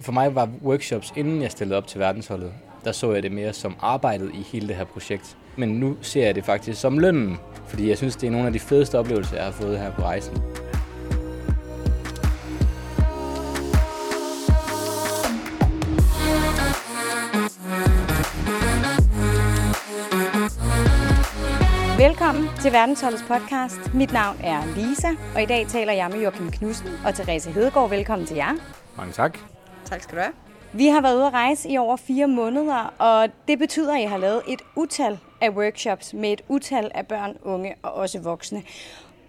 For mig var workshops, inden jeg stillede op til verdensholdet, der så jeg det mere som arbejdet i hele det her projekt. Men nu ser jeg det faktisk som lønnen, fordi jeg synes, det er nogle af de fedeste oplevelser, jeg har fået her på rejsen. Velkommen til Verdensholdets podcast. Mit navn er Lisa, og i dag taler jeg med Joachim Knudsen og Therese Hedegaard. Velkommen til jer. Mange tak. Tak skal du have. Vi har været ude at rejse i over fire måneder, og det betyder, at I har lavet et utal af workshops med et utal af børn, unge og også voksne.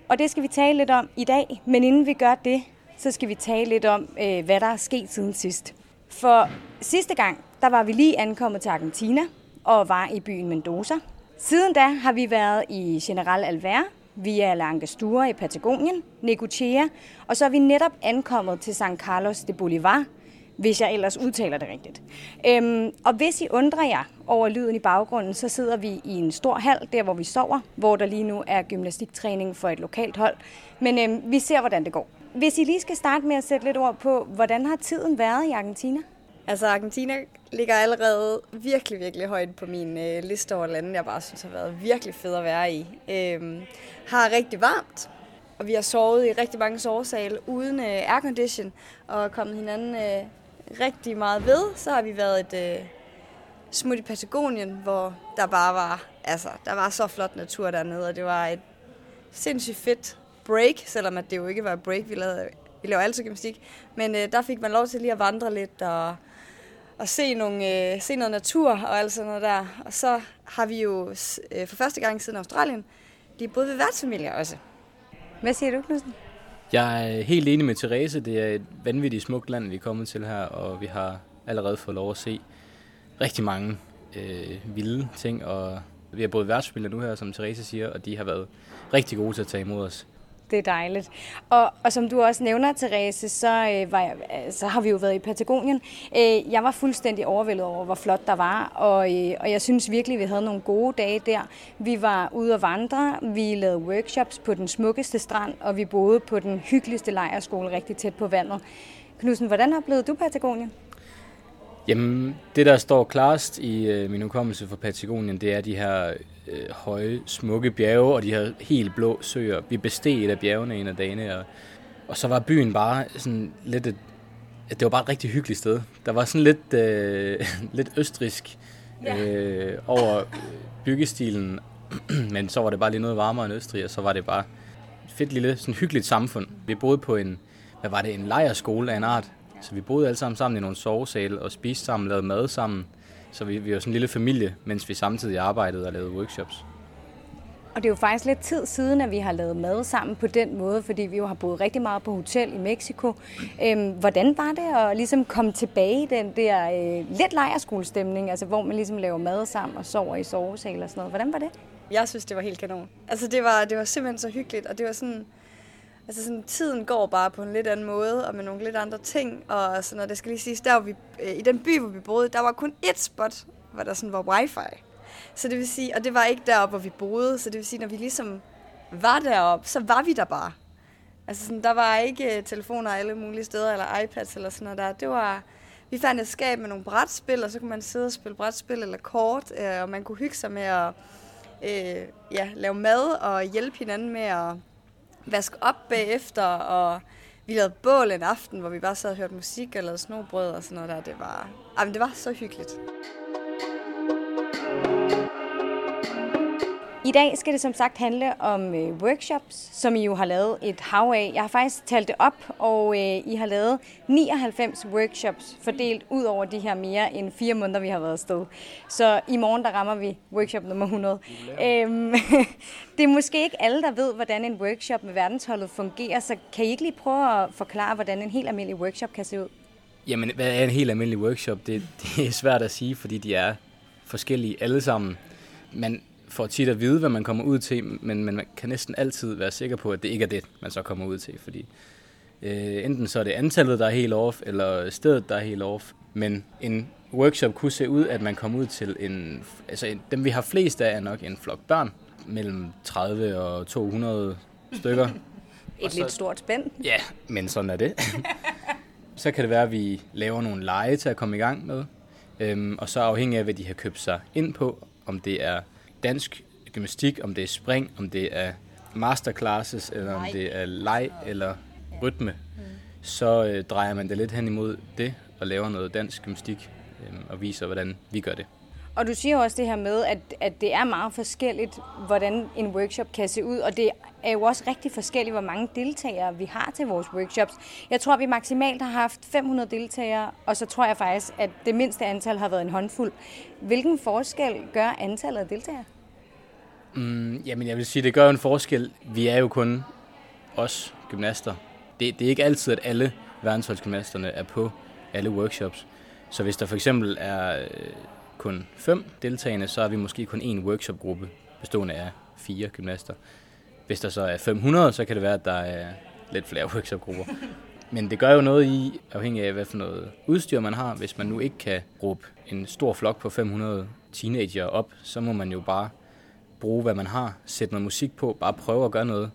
Og det skal vi tale lidt om i dag, men inden vi gør det, så skal vi tale lidt om, øh, hvad der er sket siden sidst. For sidste gang, der var vi lige ankommet til Argentina og var i byen Mendoza. Siden da har vi været i General Alvear, via La Angostura i Patagonien, Necochea, og så er vi netop ankommet til San Carlos de Bolivar, hvis jeg ellers udtaler det rigtigt. Øhm, og hvis I undrer jer over lyden i baggrunden, så sidder vi i en stor hal, der hvor vi sover, hvor der lige nu er gymnastiktræning for et lokalt hold. Men øhm, vi ser, hvordan det går. Hvis I lige skal starte med at sætte lidt ord på, hvordan har tiden været i Argentina? Altså, Argentina ligger allerede virkelig, virkelig højt på min øh, liste over lande, jeg bare synes har været virkelig fed at være i. Øhm, har rigtig varmt, og vi har sovet i rigtig mange sovesale uden øh, aircondition, og kommet hinanden øh, rigtig meget ved. Så har vi været et øh, smut i Patagonien, hvor der bare var, altså, der var så flot natur dernede, og det var et sindssygt fedt break, selvom at det jo ikke var et break, vi lavede, vi laver altid gymnastik, men øh, der fik man lov til lige at vandre lidt og og se, nogle, øh, se noget natur og alt sådan noget der. Og så har vi jo øh, for første gang siden Australien lige boet ved værtsfamilier også. Hvad siger du, Knudsen? Jeg er helt enig med Therese. Det er et vanvittigt smukt land, vi er kommet til her, og vi har allerede fået lov at se rigtig mange øh, vilde ting, og vi har både værtsfamilier nu her, som Therese siger, og de har været rigtig gode til at tage imod os. Det er dejligt. Og, og som du også nævner, Therese, så, øh, var jeg, øh, så har vi jo været i Patagonien. Øh, jeg var fuldstændig overvældet over, hvor flot der var, og, øh, og jeg synes virkelig, vi havde nogle gode dage der. Vi var ude at vandre, vi lavede workshops på den smukkeste strand, og vi boede på den hyggeligste lejrskole rigtig tæt på vandet. Knudsen, hvordan oplevede du Patagonien? Jamen, det der står klarest i øh, min hukommelse for Patagonien, det er de her øh, høje, smukke bjerge og de her helt blå søer. Vi besteg et af bjergene en af dagene, og, og så var byen bare sådan lidt et, det var bare et rigtig hyggeligt sted. Der var sådan lidt, øh, lidt østrisk øh, over byggestilen, men så var det bare lige noget varmere end Østrig, og så var det bare et fedt lille, sådan hyggeligt samfund. Vi boede på en, hvad var det, en lejerskole af en art, så vi boede alle sammen sammen i nogle sovesale og spiste sammen, lavede mad sammen. Så vi, vi var sådan en lille familie, mens vi samtidig arbejdede og lavede workshops. Og det er jo faktisk lidt tid siden, at vi har lavet mad sammen på den måde, fordi vi jo har boet rigtig meget på hotel i Mexico. Øhm, hvordan var det at ligesom komme tilbage i den der øh, lidt lejerskolestemning, altså hvor man ligesom laver mad sammen og sover i sovesal og sådan noget? Hvordan var det? Jeg synes, det var helt kanon. Altså, det var, det var simpelthen så hyggeligt, og det var sådan... Altså sådan, tiden går bare på en lidt anden måde, og med nogle lidt andre ting, og sådan noget. Det skal lige siges, der vi, øh, i den by, hvor vi boede, der var kun ét spot, hvor der sådan var wifi. Så det vil sige, og det var ikke deroppe, hvor vi boede, så det vil sige, når vi ligesom var deroppe, så var vi der bare. Altså sådan, der var ikke øh, telefoner alle mulige steder, eller iPads eller sådan noget der. Det var, vi fandt et skab med nogle brætspil, og så kunne man sidde og spille brætspil eller kort, øh, og man kunne hygge sig med at øh, ja, lave mad og hjælpe hinanden med at vaske op bagefter, og vi lavede bål en aften, hvor vi bare sad og hørte musik eller snobrød og sådan noget der. Det var, jamen, det var så hyggeligt. I dag skal det som sagt handle om øh, workshops, som I jo har lavet et hav af. Jeg har faktisk talt det op, og øh, I har lavet 99 workshops fordelt ud over de her mere end fire måneder, vi har været afsted. Så i morgen der rammer vi workshop nummer 100. Øhm, det er måske ikke alle, der ved, hvordan en workshop med verdensholdet fungerer, så kan I ikke lige prøve at forklare, hvordan en helt almindelig workshop kan se ud? Jamen, hvad er en helt almindelig workshop? Det, det er svært at sige, fordi de er forskellige alle sammen. Men får tit at vide, hvad man kommer ud til, men, men man kan næsten altid være sikker på, at det ikke er det, man så kommer ud til, fordi øh, enten så er det antallet, der er helt off, eller stedet, der er helt off, men en workshop kunne se ud, at man kommer ud til en, altså en, dem vi har flest af er nok en flok børn, mellem 30 og 200 stykker. Et lidt stort spænd. Ja, men sådan er det. så kan det være, at vi laver nogle lege til at komme i gang med. Øhm, og så afhængig af, hvad de har købt sig ind på, om det er dansk gymnastik, om det er spring, om det er masterclasses, eller om det er leg eller rytme, så øh, drejer man det lidt hen imod det og laver noget dansk gymnastik øh, og viser, hvordan vi gør det. Og du siger også det her med, at, at det er meget forskelligt, hvordan en workshop kan se ud, og det er jo også rigtig forskelligt, hvor mange deltagere vi har til vores workshops. Jeg tror, vi maksimalt har haft 500 deltagere, og så tror jeg faktisk, at det mindste antal har været en håndfuld. Hvilken forskel gør antallet af deltagere? Mm, jamen, jeg vil sige, det gør jo en forskel. Vi er jo kun os gymnaster. Det, det er ikke altid, at alle verdensholdsgymnasterne er på alle workshops. Så hvis der for eksempel er øh, kun fem deltagende, så er vi måske kun en workshopgruppe bestående af fire gymnaster. Hvis der så er 500, så kan det være, at der er lidt flere workshopgrupper. Men det gør jo noget i, afhængig af hvad for noget udstyr man har. Hvis man nu ikke kan råbe en stor flok på 500 teenager op, så må man jo bare bruge, hvad man har, sætte noget musik på, bare prøve at gøre noget.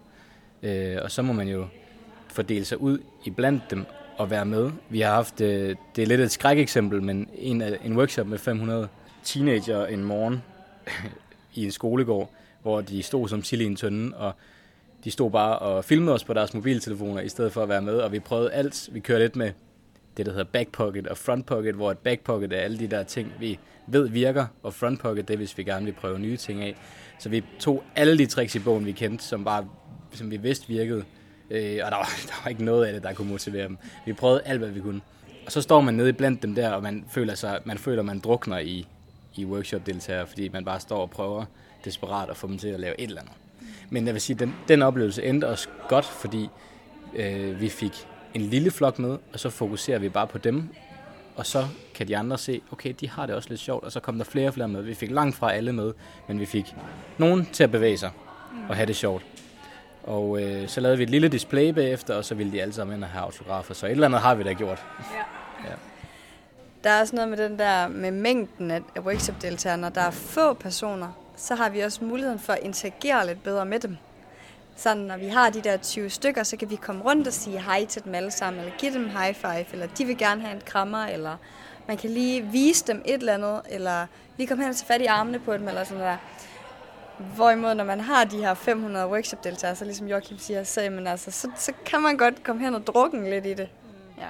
Øh, og så må man jo fordele sig ud i blandt dem og være med. Vi har haft, øh, det er lidt et skrækeksempel, men en, en workshop med 500 teenager en morgen i en skolegård, hvor de stod som sild i en tønde, og de stod bare og filmede os på deres mobiltelefoner, i stedet for at være med, og vi prøvede alt. Vi kørte lidt med det, der hedder backpocket og frontpocket, hvor et backpocket er alle de der ting, vi ved virker, og frontpocket det er, hvis vi gerne vil prøve nye ting af. Så vi tog alle de tricks i bogen, vi kendte, som, bare, som vi vidste virkede, øh, og der var, der var ikke noget af det, der kunne motivere dem. Vi prøvede alt, hvad vi kunne. Og så står man nede blandt dem der, og man føler, sig, man føler, man drukner i, i workshop-deltagere, fordi man bare står og prøver desperat at få dem til at lave et eller andet. Men jeg vil sige, den, den oplevelse endte os godt, fordi øh, vi fik en lille flok med, og så fokuserer vi bare på dem, og så kan de andre se, okay, de har det også lidt sjovt, og så kom der flere og flere med. Vi fik langt fra alle med, men vi fik nogen til at bevæge sig og have det sjovt. Og øh, så lavede vi et lille display bagefter, og så ville de alle sammen ind og have autografer. Så et eller andet har vi da gjort. Ja. ja. Der er også noget med den der med mængden af workshop-deltagere. Når der er få personer, så har vi også muligheden for at interagere lidt bedre med dem. Så når vi har de der 20 stykker, så kan vi komme rundt og sige hej til dem alle sammen, eller give dem high five, eller de vil gerne have en krammer, eller man kan lige vise dem et eller andet, eller lige komme hen og tage fat i armene på dem, eller sådan der. Hvorimod, når man har de her 500 workshop-deltagere, så ligesom Joachim siger, så, jamen, altså, så, så kan man godt komme hen og drukke lidt i det. Ja.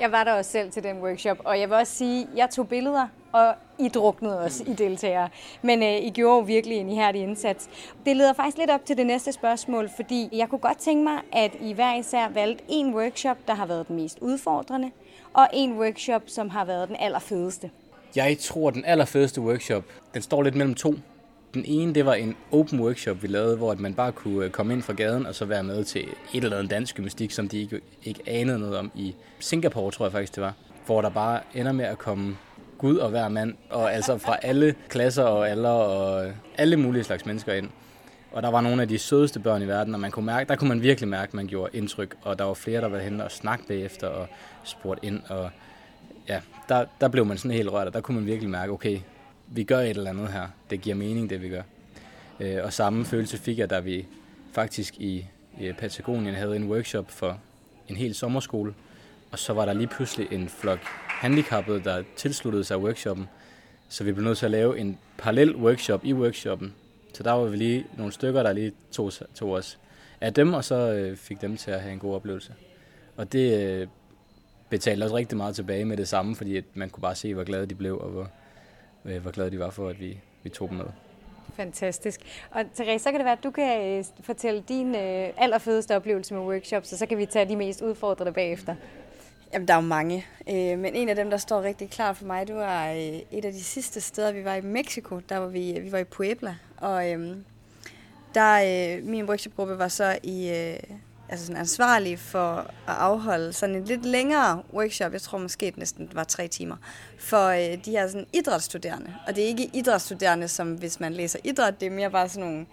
Jeg var der også selv til den workshop, og jeg vil også sige, jeg tog billeder, og I druknede også i deltagere. Men øh, I gjorde jo virkelig en ihærdig indsats. Det leder faktisk lidt op til det næste spørgsmål, fordi jeg kunne godt tænke mig, at I hver især valgte en workshop, der har været den mest udfordrende, og en workshop, som har været den allerfedeste. Jeg tror, den allerfedeste workshop, den står lidt mellem to. Den ene, det var en open workshop, vi lavede, hvor man bare kunne øh, komme ind fra gaden og så være med til et eller andet dansk gymnastik, som de ikke, ikke anede noget om i Singapore, tror jeg faktisk det var. Hvor der bare ender med at komme Gud og hver mand, og altså fra alle klasser og alder og øh, alle mulige slags mennesker ind. Og der var nogle af de sødeste børn i verden, og man kunne mærke, der kunne man virkelig mærke, at man gjorde indtryk, og der var flere, der var henne og snakke bagefter og spurgte ind, og ja, der, der blev man sådan helt rørt, og der kunne man virkelig mærke, okay, vi gør et eller andet her. Det giver mening, det vi gør. Øh, og samme følelse fik jeg, da vi faktisk i, i Patagonien havde en workshop for en hel sommerskole, og så var der lige pludselig en flok handicappede, der tilsluttede sig workshoppen. Så vi blev nødt til at lave en parallel workshop i workshoppen. Så der var vi lige nogle stykker, der lige tog, tog os af dem, og så øh, fik dem til at have en god oplevelse. Og det øh, betalte også rigtig meget tilbage med det samme, fordi at man kunne bare se, hvor glade de blev, og hvor, øh, hvor glade de var for, at vi, vi tog dem med. Fantastisk. Og Therese, så kan det være, at du kan øh, fortælle din øh, allerfedeste oplevelse med workshops, og så kan vi tage de mest udfordrende bagefter. Jamen, der er jo mange. Øh, men en af dem, der står rigtig klart for mig, det var øh, et af de sidste steder, vi var i Mexico. Der var vi, vi var i Puebla. Og øh, der, øh, min workshopgruppe var så i, øh, altså sådan ansvarlig for at afholde sådan en lidt længere workshop, jeg tror måske næsten var tre timer, for øh, de her sådan idrætsstuderende. Og det er ikke idrætsstuderende, som hvis man læser idræt, det er mere bare sådan nogle,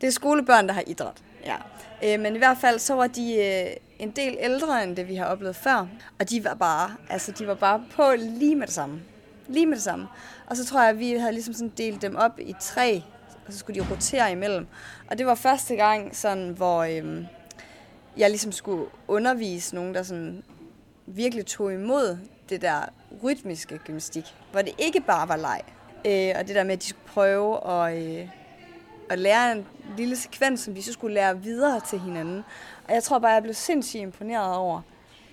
det er skolebørn, der har idræt. Ja. Øh, men i hvert fald så var de øh, en del ældre end det, vi har oplevet før. Og de var bare, altså de var bare på lige med det samme. Lige med det samme. Og så tror jeg, at vi havde ligesom sådan delt dem op i tre, og så skulle de rotere imellem. Og det var første gang, sådan, hvor øh, jeg ligesom skulle undervise nogen, der sådan virkelig tog imod det der rytmiske gymnastik, hvor det ikke bare var leg. Øh, og det der med, at de skulle prøve at, øh, at lære en lille sekvens, som de så skulle lære videre til hinanden. Og jeg tror bare, jeg blev sindssygt imponeret over,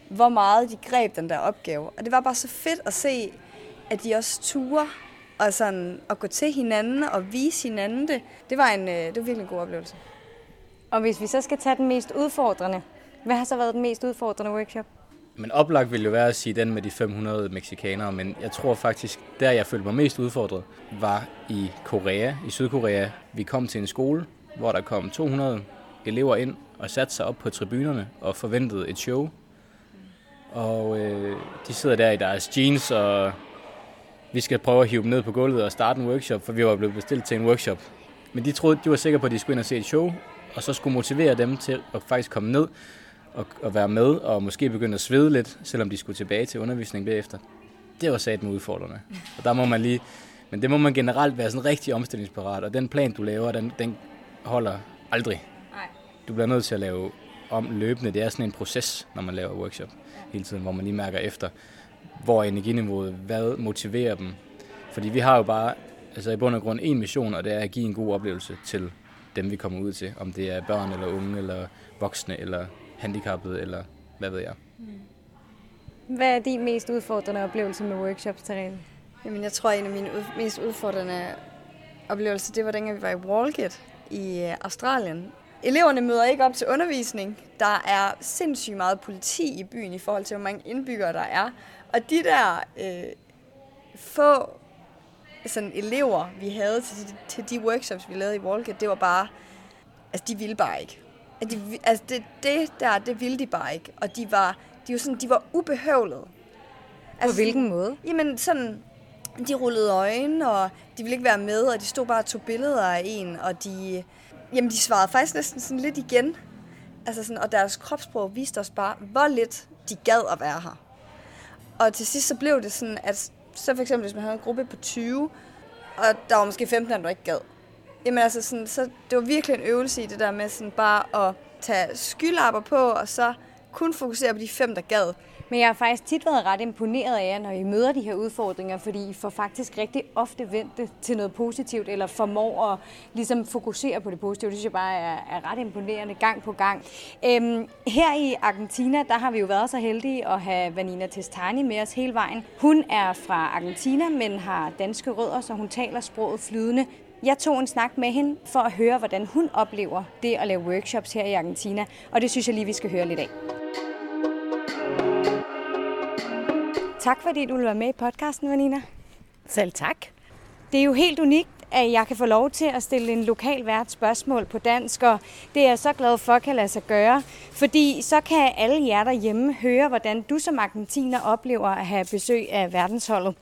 hvor meget de greb den der opgave. Og det var bare så fedt at se, at de også turer og sådan at gå til hinanden og vise hinanden det. Det var en, øh, det var virkelig en god oplevelse. Og hvis vi så skal tage den mest udfordrende, hvad har så været den mest udfordrende workshop? Men oplagt ville jo være at sige den med de 500 mexikanere, men jeg tror faktisk, der jeg følte mig mest udfordret, var i Korea, i Sydkorea. Vi kom til en skole, hvor der kom 200 elever ind og satte sig op på tribunerne og forventede et show. Og øh, de sidder der i deres jeans, og vi skal prøve at hive dem ned på gulvet og starte en workshop, for vi var blevet bestilt til en workshop. Men de troede, de var sikre på, at de skulle ind og se et show, og så skulle motivere dem til at faktisk komme ned og, og være med, og måske begynde at svede lidt, selvom de skulle tilbage til undervisning bagefter. Det var sat med udfordrende. Og der må man lige, men det må man generelt være sådan rigtig omstillingsparat, og den plan, du laver, den, den holder aldrig. Nej. Du bliver nødt til at lave om løbende. Det er sådan en proces, når man laver workshop hele tiden, hvor man lige mærker efter, hvor er energiniveauet, hvad motiverer dem. Fordi vi har jo bare altså i bund og grund en mission, og det er at give en god oplevelse til dem, vi kommer ud til. Om det er børn eller unge, eller voksne, eller handicappede, eller hvad ved jeg. Hvad er din mest udfordrende oplevelse med workshops, Therese? Jamen, jeg tror, en af mine mest udfordrende oplevelser, det var dengang vi var i Walgett i øh, Australien. Eleverne møder ikke op til undervisning. Der er sindssygt meget politi i byen i forhold til, hvor mange indbyggere der er. Og de der øh, få sådan elever, vi havde til de, til de workshops, vi lavede i Walgett, det var bare, altså de ville bare ikke. Altså, de, altså det, det der, det ville de bare ikke. Og de var, de var, sådan, de var ubehøvlede. På hvilken måde? Jamen sådan, de rullede øjne, og de ville ikke være med, og de stod bare og tog billeder af en, og de, jamen de svarede faktisk næsten sådan lidt igen. Altså sådan, og deres kropssprog viste os bare, hvor lidt de gad at være her. Og til sidst så blev det sådan, at så for eksempel, hvis man havde en gruppe på 20, og der var måske 15, der ikke gad. Jamen altså, sådan, så det var virkelig en øvelse i det der med sådan bare at tage skylapper på, og så kun fokusere på de fem, der gad. Men jeg har faktisk tit været ret imponeret af jer, når I møder de her udfordringer, fordi I får faktisk rigtig ofte vendt det til noget positivt, eller formår at ligesom fokusere på det positive. Det synes jeg bare er, er ret imponerende gang på gang. Øhm, her i Argentina, der har vi jo været så heldige at have Vanina Testani med os hele vejen. Hun er fra Argentina, men har danske rødder, så hun taler sproget flydende. Jeg tog en snak med hende for at høre, hvordan hun oplever det at lave workshops her i Argentina, og det synes jeg lige, vi skal høre lidt af. Tak fordi du vil være med i podcasten, Vanina. Selv tak. Det er jo helt unikt, at jeg kan få lov til at stille en lokal vært spørgsmål på dansk, og det er jeg så glad for kan lade sig gøre, fordi så kan alle jer derhjemme høre, hvordan du som argentiner oplever at have besøg af verdensholdet.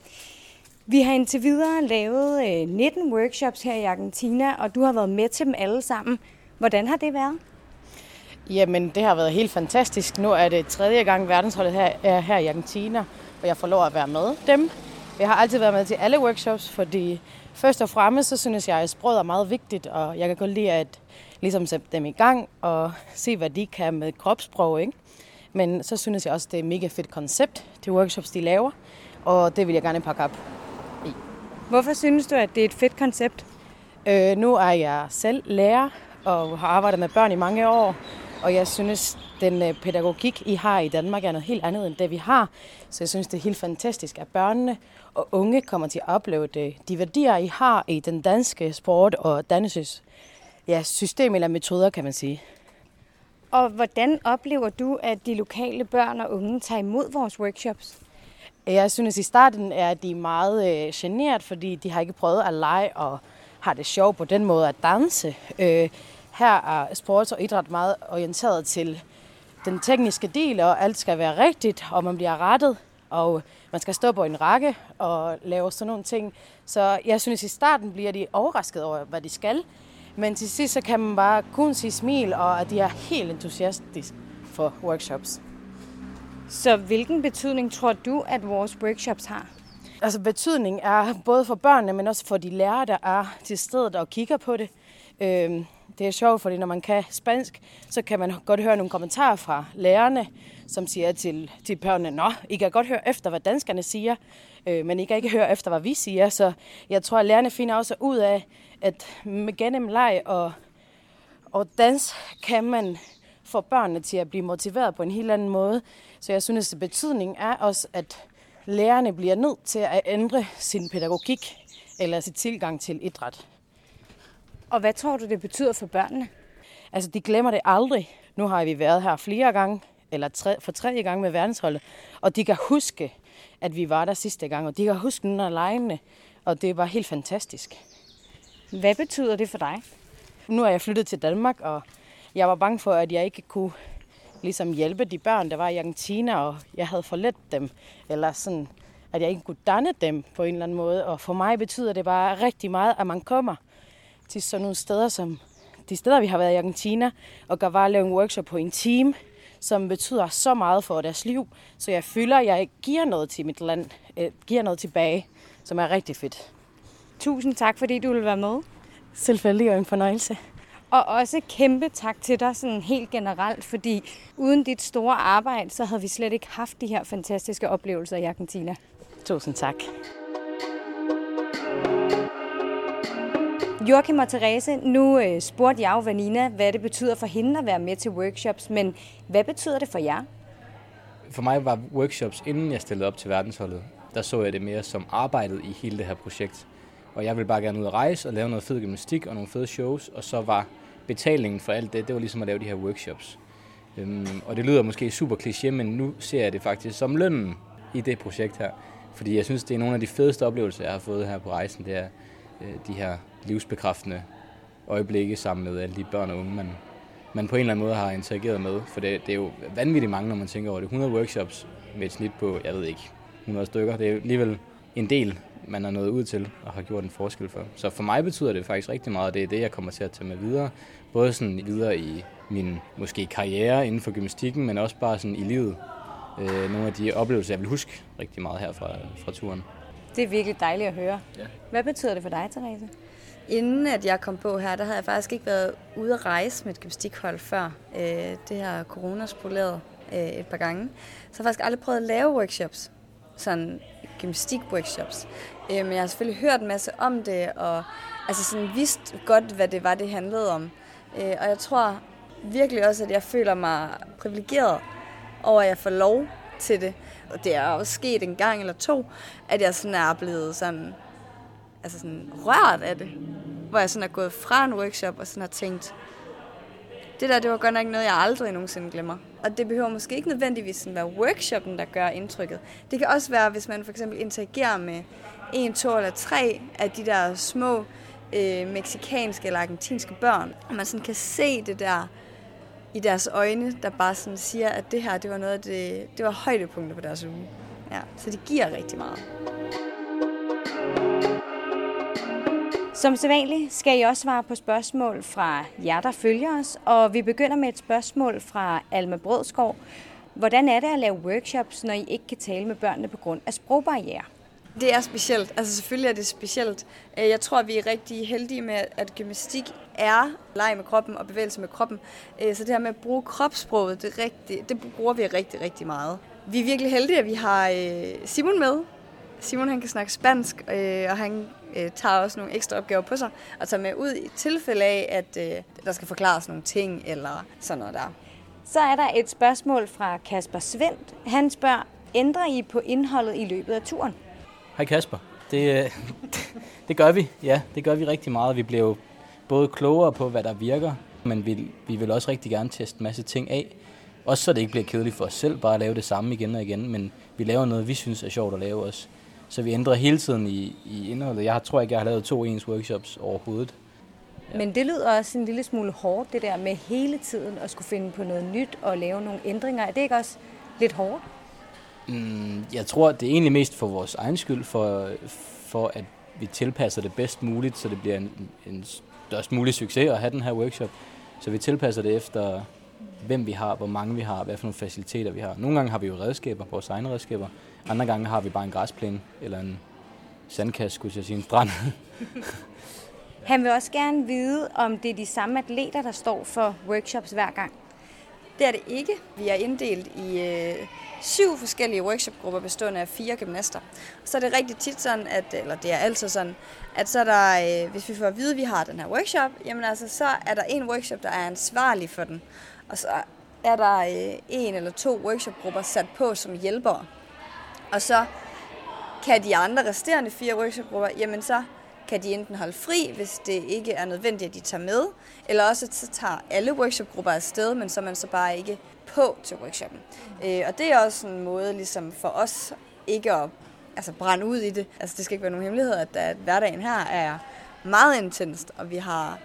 Vi har indtil videre lavet 19 workshops her i Argentina, og du har været med til dem alle sammen. Hvordan har det været? Jamen, det har været helt fantastisk. Nu er det tredje gang verdensholdet her, er her i Argentina, og jeg får lov at være med dem. Jeg har altid været med til alle workshops, fordi først og fremmest, så synes jeg, at sproget er meget vigtigt, og jeg kan godt lide at ligesom sætte dem i gang og se, hvad de kan med kropssprog. Ikke? Men så synes jeg også, det er et mega fedt koncept, de workshops, de laver, og det vil jeg gerne pakke op i. Hvorfor synes du, at det er et fedt koncept? Øh, nu er jeg selv lærer og har arbejdet med børn i mange år, og jeg synes, den øh, pædagogik, I har i Danmark, er noget helt andet end det, vi har. Så jeg synes, det er helt fantastisk, at børnene og unge kommer til at opleve det. De værdier, I har i den danske sport og dannelses ja, system eller metoder, kan man sige. Og hvordan oplever du, at de lokale børn og unge tager imod vores workshops? Jeg synes, i starten er de meget øh, generet, fordi de har ikke prøvet at lege og har det sjovt på den måde at danse. Øh, her er sport og idræt meget orienteret til den tekniske del, og alt skal være rigtigt, og man bliver rettet, og man skal stå på en række og lave sådan nogle ting. Så jeg synes, i starten bliver de overrasket over, hvad de skal. Men til sidst så kan man bare kun sige smil, og at de er helt entusiastiske for workshops. Så hvilken betydning tror du, at vores workshops har? Altså betydning er både for børnene, men også for de lærere, der er til stedet og kigger på det. Øh, det er sjovt, fordi når man kan spansk, så kan man godt høre nogle kommentarer fra lærerne, som siger til, til børnene, Nå, I kan godt høre efter, hvad danskerne siger, øh, men I kan ikke høre efter, hvad vi siger. Så jeg tror, at lærerne finder også ud af, at med gennem leg og, og dans kan man få børnene til at blive motiveret på en helt anden måde. Så jeg synes, at betydningen er også, at lærerne bliver nødt til at ændre sin pædagogik eller sin tilgang til idræt. Og hvad tror du, det betyder for børnene? Altså, de glemmer det aldrig. Nu har vi været her flere gange, eller tre, for tredje gang med verdensholdet, og de kan huske, at vi var der sidste gang, og de kan huske nogle af lejene, og det var helt fantastisk. Hvad betyder det for dig? Nu er jeg flyttet til Danmark, og jeg var bange for, at jeg ikke kunne ligesom hjælpe de børn, der var i Argentina, og jeg havde forladt dem, eller sådan, at jeg ikke kunne danne dem på en eller anden måde. Og for mig betyder det bare rigtig meget, at man kommer til sådan nogle steder, som de steder, vi har været i Argentina, og gør bare lave en workshop på en team, som betyder så meget for deres liv. Så jeg føler, at jeg giver noget til mit land, øh, giver noget tilbage, som er rigtig fedt. Tusind tak, fordi du vil være med. Selvfølgelig og en fornøjelse. Og også kæmpe tak til dig sådan helt generelt, fordi uden dit store arbejde, så havde vi slet ikke haft de her fantastiske oplevelser i Argentina. Tusind tak. Joachim og Therese, nu øh, spurgte jeg jo Vanina, hvad det betyder for hende at være med til workshops, men hvad betyder det for jer? For mig var workshops, inden jeg stillede op til verdensholdet, der så jeg det mere som arbejdet i hele det her projekt. Og jeg ville bare gerne ud og rejse og lave noget fed gymnastik og nogle fede shows, og så var betalingen for alt det, det var ligesom at lave de her workshops. Øhm, og det lyder måske super kliché, men nu ser jeg det faktisk som lønnen i det projekt her. Fordi jeg synes, det er nogle af de fedeste oplevelser, jeg har fået her på rejsen. Det er Øh, de her livsbekræftende øjeblikke sammen med alle de børn og unge, man, man på en eller anden måde har interageret med. For det, det er jo vanvittigt mange, når man tænker over det. 100 workshops med et snit på, jeg ved ikke, 100 stykker. Det er alligevel en del, man er nået ud til og har gjort en forskel for. Så for mig betyder det faktisk rigtig meget, og det er det, jeg kommer til at tage med videre. Både sådan videre i min måske karriere inden for gymnastikken, men også bare sådan i livet. Øh, nogle af de oplevelser, jeg vil huske rigtig meget her fra, fra turen. Det er virkelig dejligt at høre. Ja. Hvad betyder det for dig, Therese? Inden at jeg kom på her, der havde jeg faktisk ikke været ude at rejse med et gymnastikhold før. Øh, det her corona spoleret øh, et par gange. Så jeg har faktisk aldrig prøvet at lave workshops. Sådan gymnastik-workshops. Øh, men jeg har selvfølgelig hørt en masse om det, og altså sådan vidst godt, hvad det var, det handlede om. Øh, og jeg tror virkelig også, at jeg føler mig privilegeret over, at jeg får lov til det. Og det er også sket en gang eller to, at jeg sådan er blevet sådan, altså sådan rørt af det. Hvor jeg sådan er gået fra en workshop og sådan har tænkt, det der, det var godt nok noget, jeg aldrig nogensinde glemmer. Og det behøver måske ikke nødvendigvis sådan være workshoppen, der gør indtrykket. Det kan også være, hvis man for eksempel interagerer med en, to eller tre af de der små øh, meksikanske eller argentinske børn. Og man sådan kan se det der i deres øjne, der bare sådan siger, at det her, det var noget af det, det var højdepunkter på deres uge. Ja, så det giver rigtig meget. Som sædvanligt skal I også svare på spørgsmål fra jer, der følger os, og vi begynder med et spørgsmål fra Alma Brødskov. Hvordan er det at lave workshops, når I ikke kan tale med børnene på grund af sprogbarriere? Det er specielt. Altså selvfølgelig er det specielt. Øh, jeg tror, vi er rigtig heldige med, at gymnastik er leg med kroppen og bevægelse med kroppen. Øh, så det her med at bruge kropssproget, det, er rigtig, det bruger vi rigtig, rigtig meget. Vi er virkelig heldige, at vi har øh, Simon med. Simon han kan snakke spansk, og han tager også nogle ekstra opgaver på sig og tager med ud i tilfælde af, at der skal forklares nogle ting eller sådan noget der. Så er der et spørgsmål fra Kasper Svendt. Han spørger, ændrer I på indholdet i løbet af turen? Hej Kasper. Det, øh, det gør vi, ja. Det gør vi rigtig meget. Vi bliver jo både klogere på, hvad der virker, men vi, vi vil også rigtig gerne teste en masse ting af. Også så det ikke bliver kedeligt for os selv, bare at lave det samme igen og igen, men vi laver noget, vi synes er sjovt at lave også. Så vi ændrer hele tiden i, i indholdet. Jeg tror ikke, jeg har lavet to ens workshops overhovedet. Ja. Men det lyder også en lille smule hårdt, det der med hele tiden at skulle finde på noget nyt og lave nogle ændringer. Er det ikke også lidt hårdt? Mm, jeg tror, det er egentlig mest for vores egen skyld, for, for at vi tilpasser det bedst muligt, så det bliver en, en størst mulig succes at have den her workshop. Så vi tilpasser det efter, hvem vi har, hvor mange vi har, hvad for nogle faciliteter vi har. Nogle gange har vi jo redskaber, vores egne redskaber. Andre gange har vi bare en græsplæne eller en sandkasse, skulle jeg sige, en strand. Han vil også gerne vide, om det er de samme atleter, der står for workshops hver gang. Det er det ikke. Vi er inddelt i øh, syv forskellige workshopgrupper bestående af fire gymnaster. Så er det rigtig tit sådan, at, eller det er altid sådan, at så er der, øh, hvis vi får at vide, at vi har den her workshop, jamen altså, så er der en workshop, der er ansvarlig for den. Og så er der øh, en eller to workshopgrupper sat på som hjælpere. Og så kan de andre resterende fire workshopgrupper, jamen så kan de enten holde fri, hvis det ikke er nødvendigt, at de tager med, eller også så tager alle workshopgrupper afsted, men så er man så bare ikke på til workshoppen. Øh, og det er også en måde ligesom for os ikke at altså, brænde ud i det. Altså det skal ikke være nogen hemmelighed, at, at hverdagen her er meget intenst, og vi har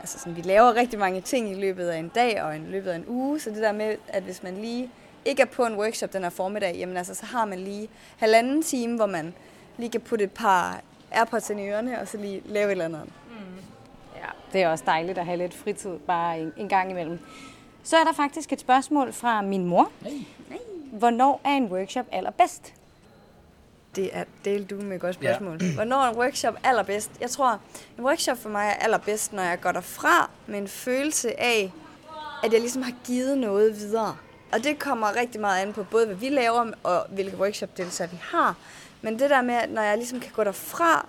altså sådan, vi laver rigtig mange ting i løbet af en dag og i løbet af en uge, så det der med, at hvis man lige ikke er på en workshop den her formiddag, jamen altså, så har man lige halvanden time, hvor man lige kan putte et par AirPods ind i ørerne, og så lige lave et eller andet. Mm. Ja, det er også dejligt at have lidt fritid bare en, en gang imellem. Så er der faktisk et spørgsmål fra min mor. Hey. Hvornår er en workshop allerbedst? Det er del du med et godt spørgsmål. Ja. Hvornår er en workshop allerbedst? Jeg tror, en workshop for mig er allerbedst, når jeg går derfra med en følelse af, at jeg ligesom har givet noget videre. Og det kommer rigtig meget an på både, hvad vi laver, og hvilke workshop-deltagere vi har. Men det der med, at når jeg ligesom kan gå derfra,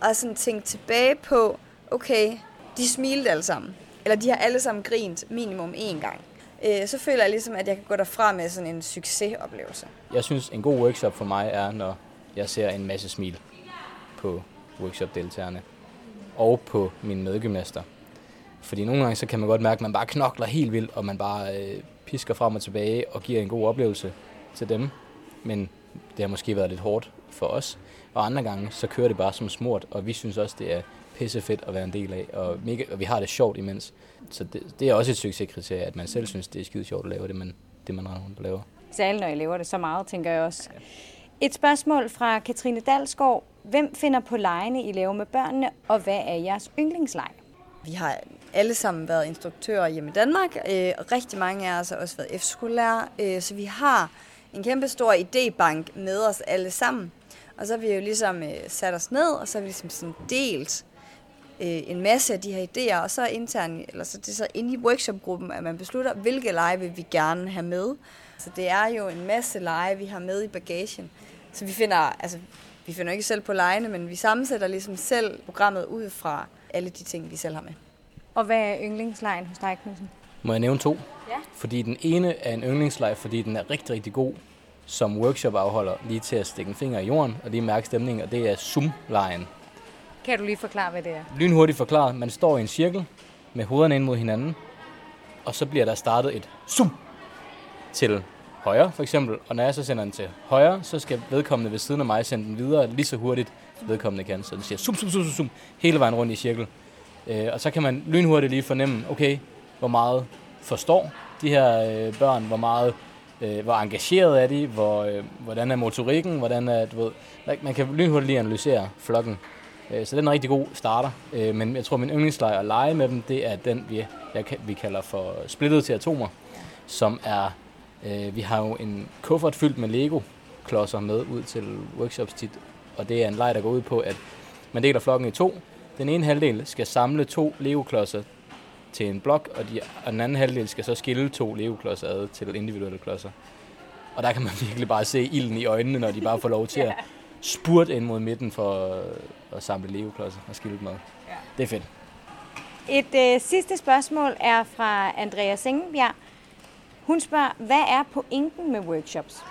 og sådan tænke tilbage på, okay, de smilte alle sammen. Eller de har alle sammen grint minimum én gang. Øh, så føler jeg ligesom, at jeg kan gå derfra med sådan en succesoplevelse. Jeg synes, en god workshop for mig er, når jeg ser en masse smil på workshop-deltagerne og på mine medgymnaster. Fordi nogle gange så kan man godt mærke, at man bare knokler helt vildt, og man bare øh, pisker frem og tilbage og giver en god oplevelse til dem. Men det har måske været lidt hårdt for os. Og andre gange, så kører det bare som smurt, og vi synes også, det er pisse fedt at være en del af, og, mega, og vi har det sjovt imens. Så det, det er også et succeskriterie, at man selv synes, det er skide sjovt at lave det, men det man render rundt og laver. Særligt når I laver det så meget, tænker jeg også. Et spørgsmål fra Katrine Dalsgaard. Hvem finder på lejene, I laver med børnene, og hvad er jeres yndlingsleg? Vi har alle sammen været instruktører hjemme i Danmark, øh, og rigtig mange af os har også været efterskolelærer, øh, så vi har en kæmpe stor idébank med os alle sammen. Og så har vi jo ligesom øh, sat os ned, og så har vi ligesom sådan delt øh, en masse af de her idéer, og så internt, eller så det er så inde i workshopgruppen, at man beslutter, hvilke lege vil vi gerne have med. Så det er jo en masse lege, vi har med i bagagen. Så vi finder, altså, vi finder ikke selv på legene, men vi sammensætter ligesom selv programmet ud fra alle de ting, vi selv har med. Og hvad er yndlingslejen hos dig, Knudsen? Må jeg nævne to? Ja. Fordi den ene er en yndlingsleg, fordi den er rigtig, rigtig god som workshop-afholder lige til at stikke en finger i jorden og lige mærke stemningen, og det er Zoom-lejen. Kan du lige forklare, hvad det er? Lynhurtigt forklaret, man står i en cirkel med hovederne ind mod hinanden, og så bliver der startet et Zoom til højre, for eksempel. Og når jeg så sender den til højre, så skal vedkommende ved siden af mig sende den videre lige så hurtigt vedkommende kan. Så den siger zoom, zoom, zoom, zoom, zoom hele vejen rundt i cirkel. Øh, og så kan man lynhurtigt lige fornemme, okay, hvor meget forstår de her øh, børn, hvor meget øh, hvor engageret er de, hvor, øh, hvordan er motorikken, hvordan er, du ved, man kan lynhurtigt lige analysere flokken. Øh, så den er en rigtig god starter, øh, men jeg tror, min yndlingsleje at lege med dem, det er den, vi, jeg, vi kalder for splittet til atomer, som er, øh, vi har jo en kuffert fyldt med Lego-klodser med ud til workshops tit, og det er en leg, der går ud på, at man deler flokken i to. Den ene halvdel skal samle to Lego-klodser til en blok, og, de, og den anden halvdel skal så skille to Lego-klodser ad til individuelle klodser. Og der kan man virkelig bare se ilden i øjnene, når de bare får lov til at spurte ind mod midten for at samle Lego-klodser og skille dem ad. Ja. Det er fedt. Et øh, sidste spørgsmål er fra Andrea Sengenbjerg. Hun spørger, hvad er pointen med workshops?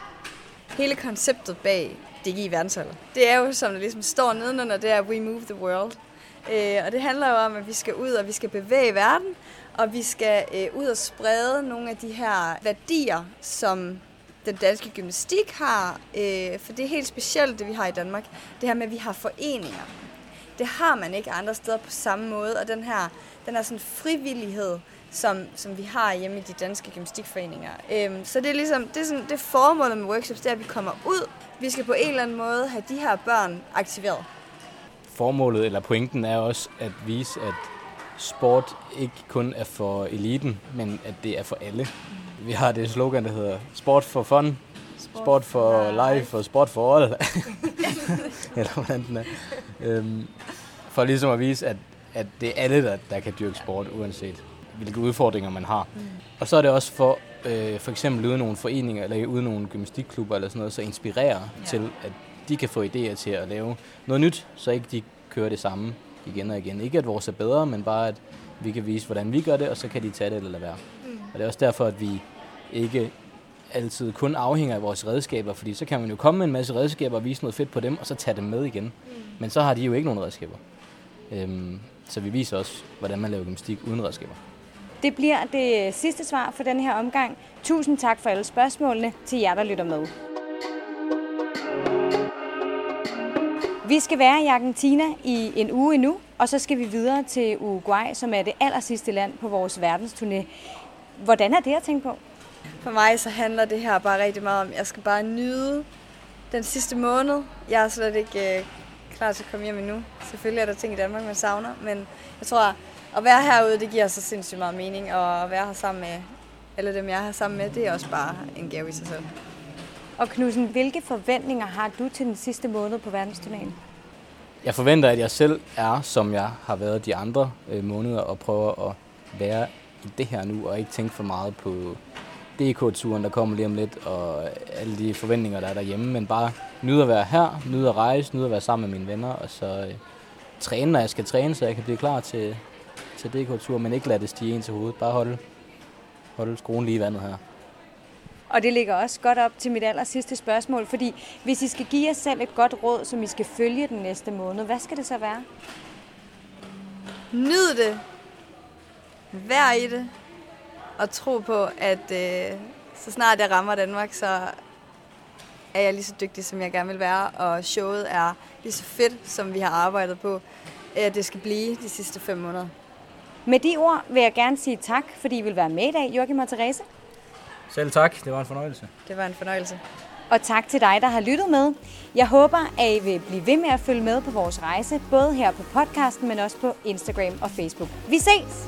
Hele konceptet bag DGI verdensholdet, det er jo, som det ligesom står nedenunder, det er We Move the World. Øh, og det handler jo om, at vi skal ud og vi skal bevæge verden, og vi skal øh, ud og sprede nogle af de her værdier, som den danske gymnastik har. Øh, for det er helt specielt, det vi har i Danmark. Det her med, at vi har foreninger. Det har man ikke andre steder på samme måde, og den her, den her sådan frivillighed, som, som vi har hjemme i de danske gymnastikforeninger. Øhm, så det er ligesom, det er sådan, det formålet med workshops, det er, at vi kommer ud. Vi skal på en eller anden måde have de her børn aktiveret formålet eller pointen er også at vise, at sport ikke kun er for eliten, men at det er for alle. Vi har det slogan, der hedder sport for fun, sport, sport for life og sport for all. eller hvordan den er. Øhm, for ligesom at vise, at at det er alle, der, der kan dyrke sport, uanset hvilke udfordringer man har. Mm. Og så er det også for øh, for eksempel ude nogle foreninger, eller ude nogle gymnastikklubber eller sådan noget, så inspirere ja. til, at de kan få idéer til at lave noget nyt, så ikke de kører det samme igen og igen. Ikke at vores er bedre, men bare at vi kan vise, hvordan vi gør det, og så kan de tage det eller lade være. Mm. Og det er også derfor, at vi ikke altid kun afhænger af vores redskaber, fordi så kan man jo komme med en masse redskaber og vise noget fedt på dem, og så tage dem med igen. Mm. Men så har de jo ikke nogen redskaber. Øhm, så vi viser også, hvordan man laver gymnastik uden redskaber. Det bliver det sidste svar for den her omgang. Tusind tak for alle spørgsmålene til jer, der lytter med. Vi skal være i Argentina i en uge endnu, og så skal vi videre til Uruguay, som er det aller sidste land på vores verdensturné. Hvordan er det at tænke på? For mig så handler det her bare rigtig meget om, at jeg skal bare nyde den sidste måned. Jeg er slet ikke øh, klar til at komme hjem endnu. Selvfølgelig er der ting i Danmark, man savner, men jeg tror, at være herude, det giver så sindssygt meget mening, og at være her sammen med alle dem, jeg er her sammen med, det er også bare en gave i sig selv. Og Knudsen, hvilke forventninger har du til den sidste måned på verdensturnéen? Jeg forventer, at jeg selv er, som jeg har været de andre øh, måneder, og prøver at være i det her nu, og ikke tænke for meget på DK-turen, der kommer lige om lidt, og alle de forventninger, der er derhjemme, men bare nyde at være her, nyde at rejse, nyde at være sammen med mine venner, og så øh, træne, når jeg skal træne, så jeg kan blive klar til, til DK-tur, men ikke lade det stige ind til hovedet. Bare holde, holde skruen lige i vandet her. Og det ligger også godt op til mit aller sidste spørgsmål, fordi hvis I skal give jer selv et godt råd, som I skal følge den næste måned, hvad skal det så være? Nyd det. Vær i det. Og tro på, at øh, så snart jeg rammer Danmark, så er jeg lige så dygtig, som jeg gerne vil være. Og showet er lige så fedt, som vi har arbejdet på, at det skal blive de sidste fem måneder. Med de ord vil jeg gerne sige tak, fordi I vil være med i dag, Joachim og Therese. Selv tak. Det var en fornøjelse. Det var en fornøjelse. Og tak til dig, der har lyttet med. Jeg håber, at I vil blive ved med at følge med på vores rejse, både her på podcasten, men også på Instagram og Facebook. Vi ses!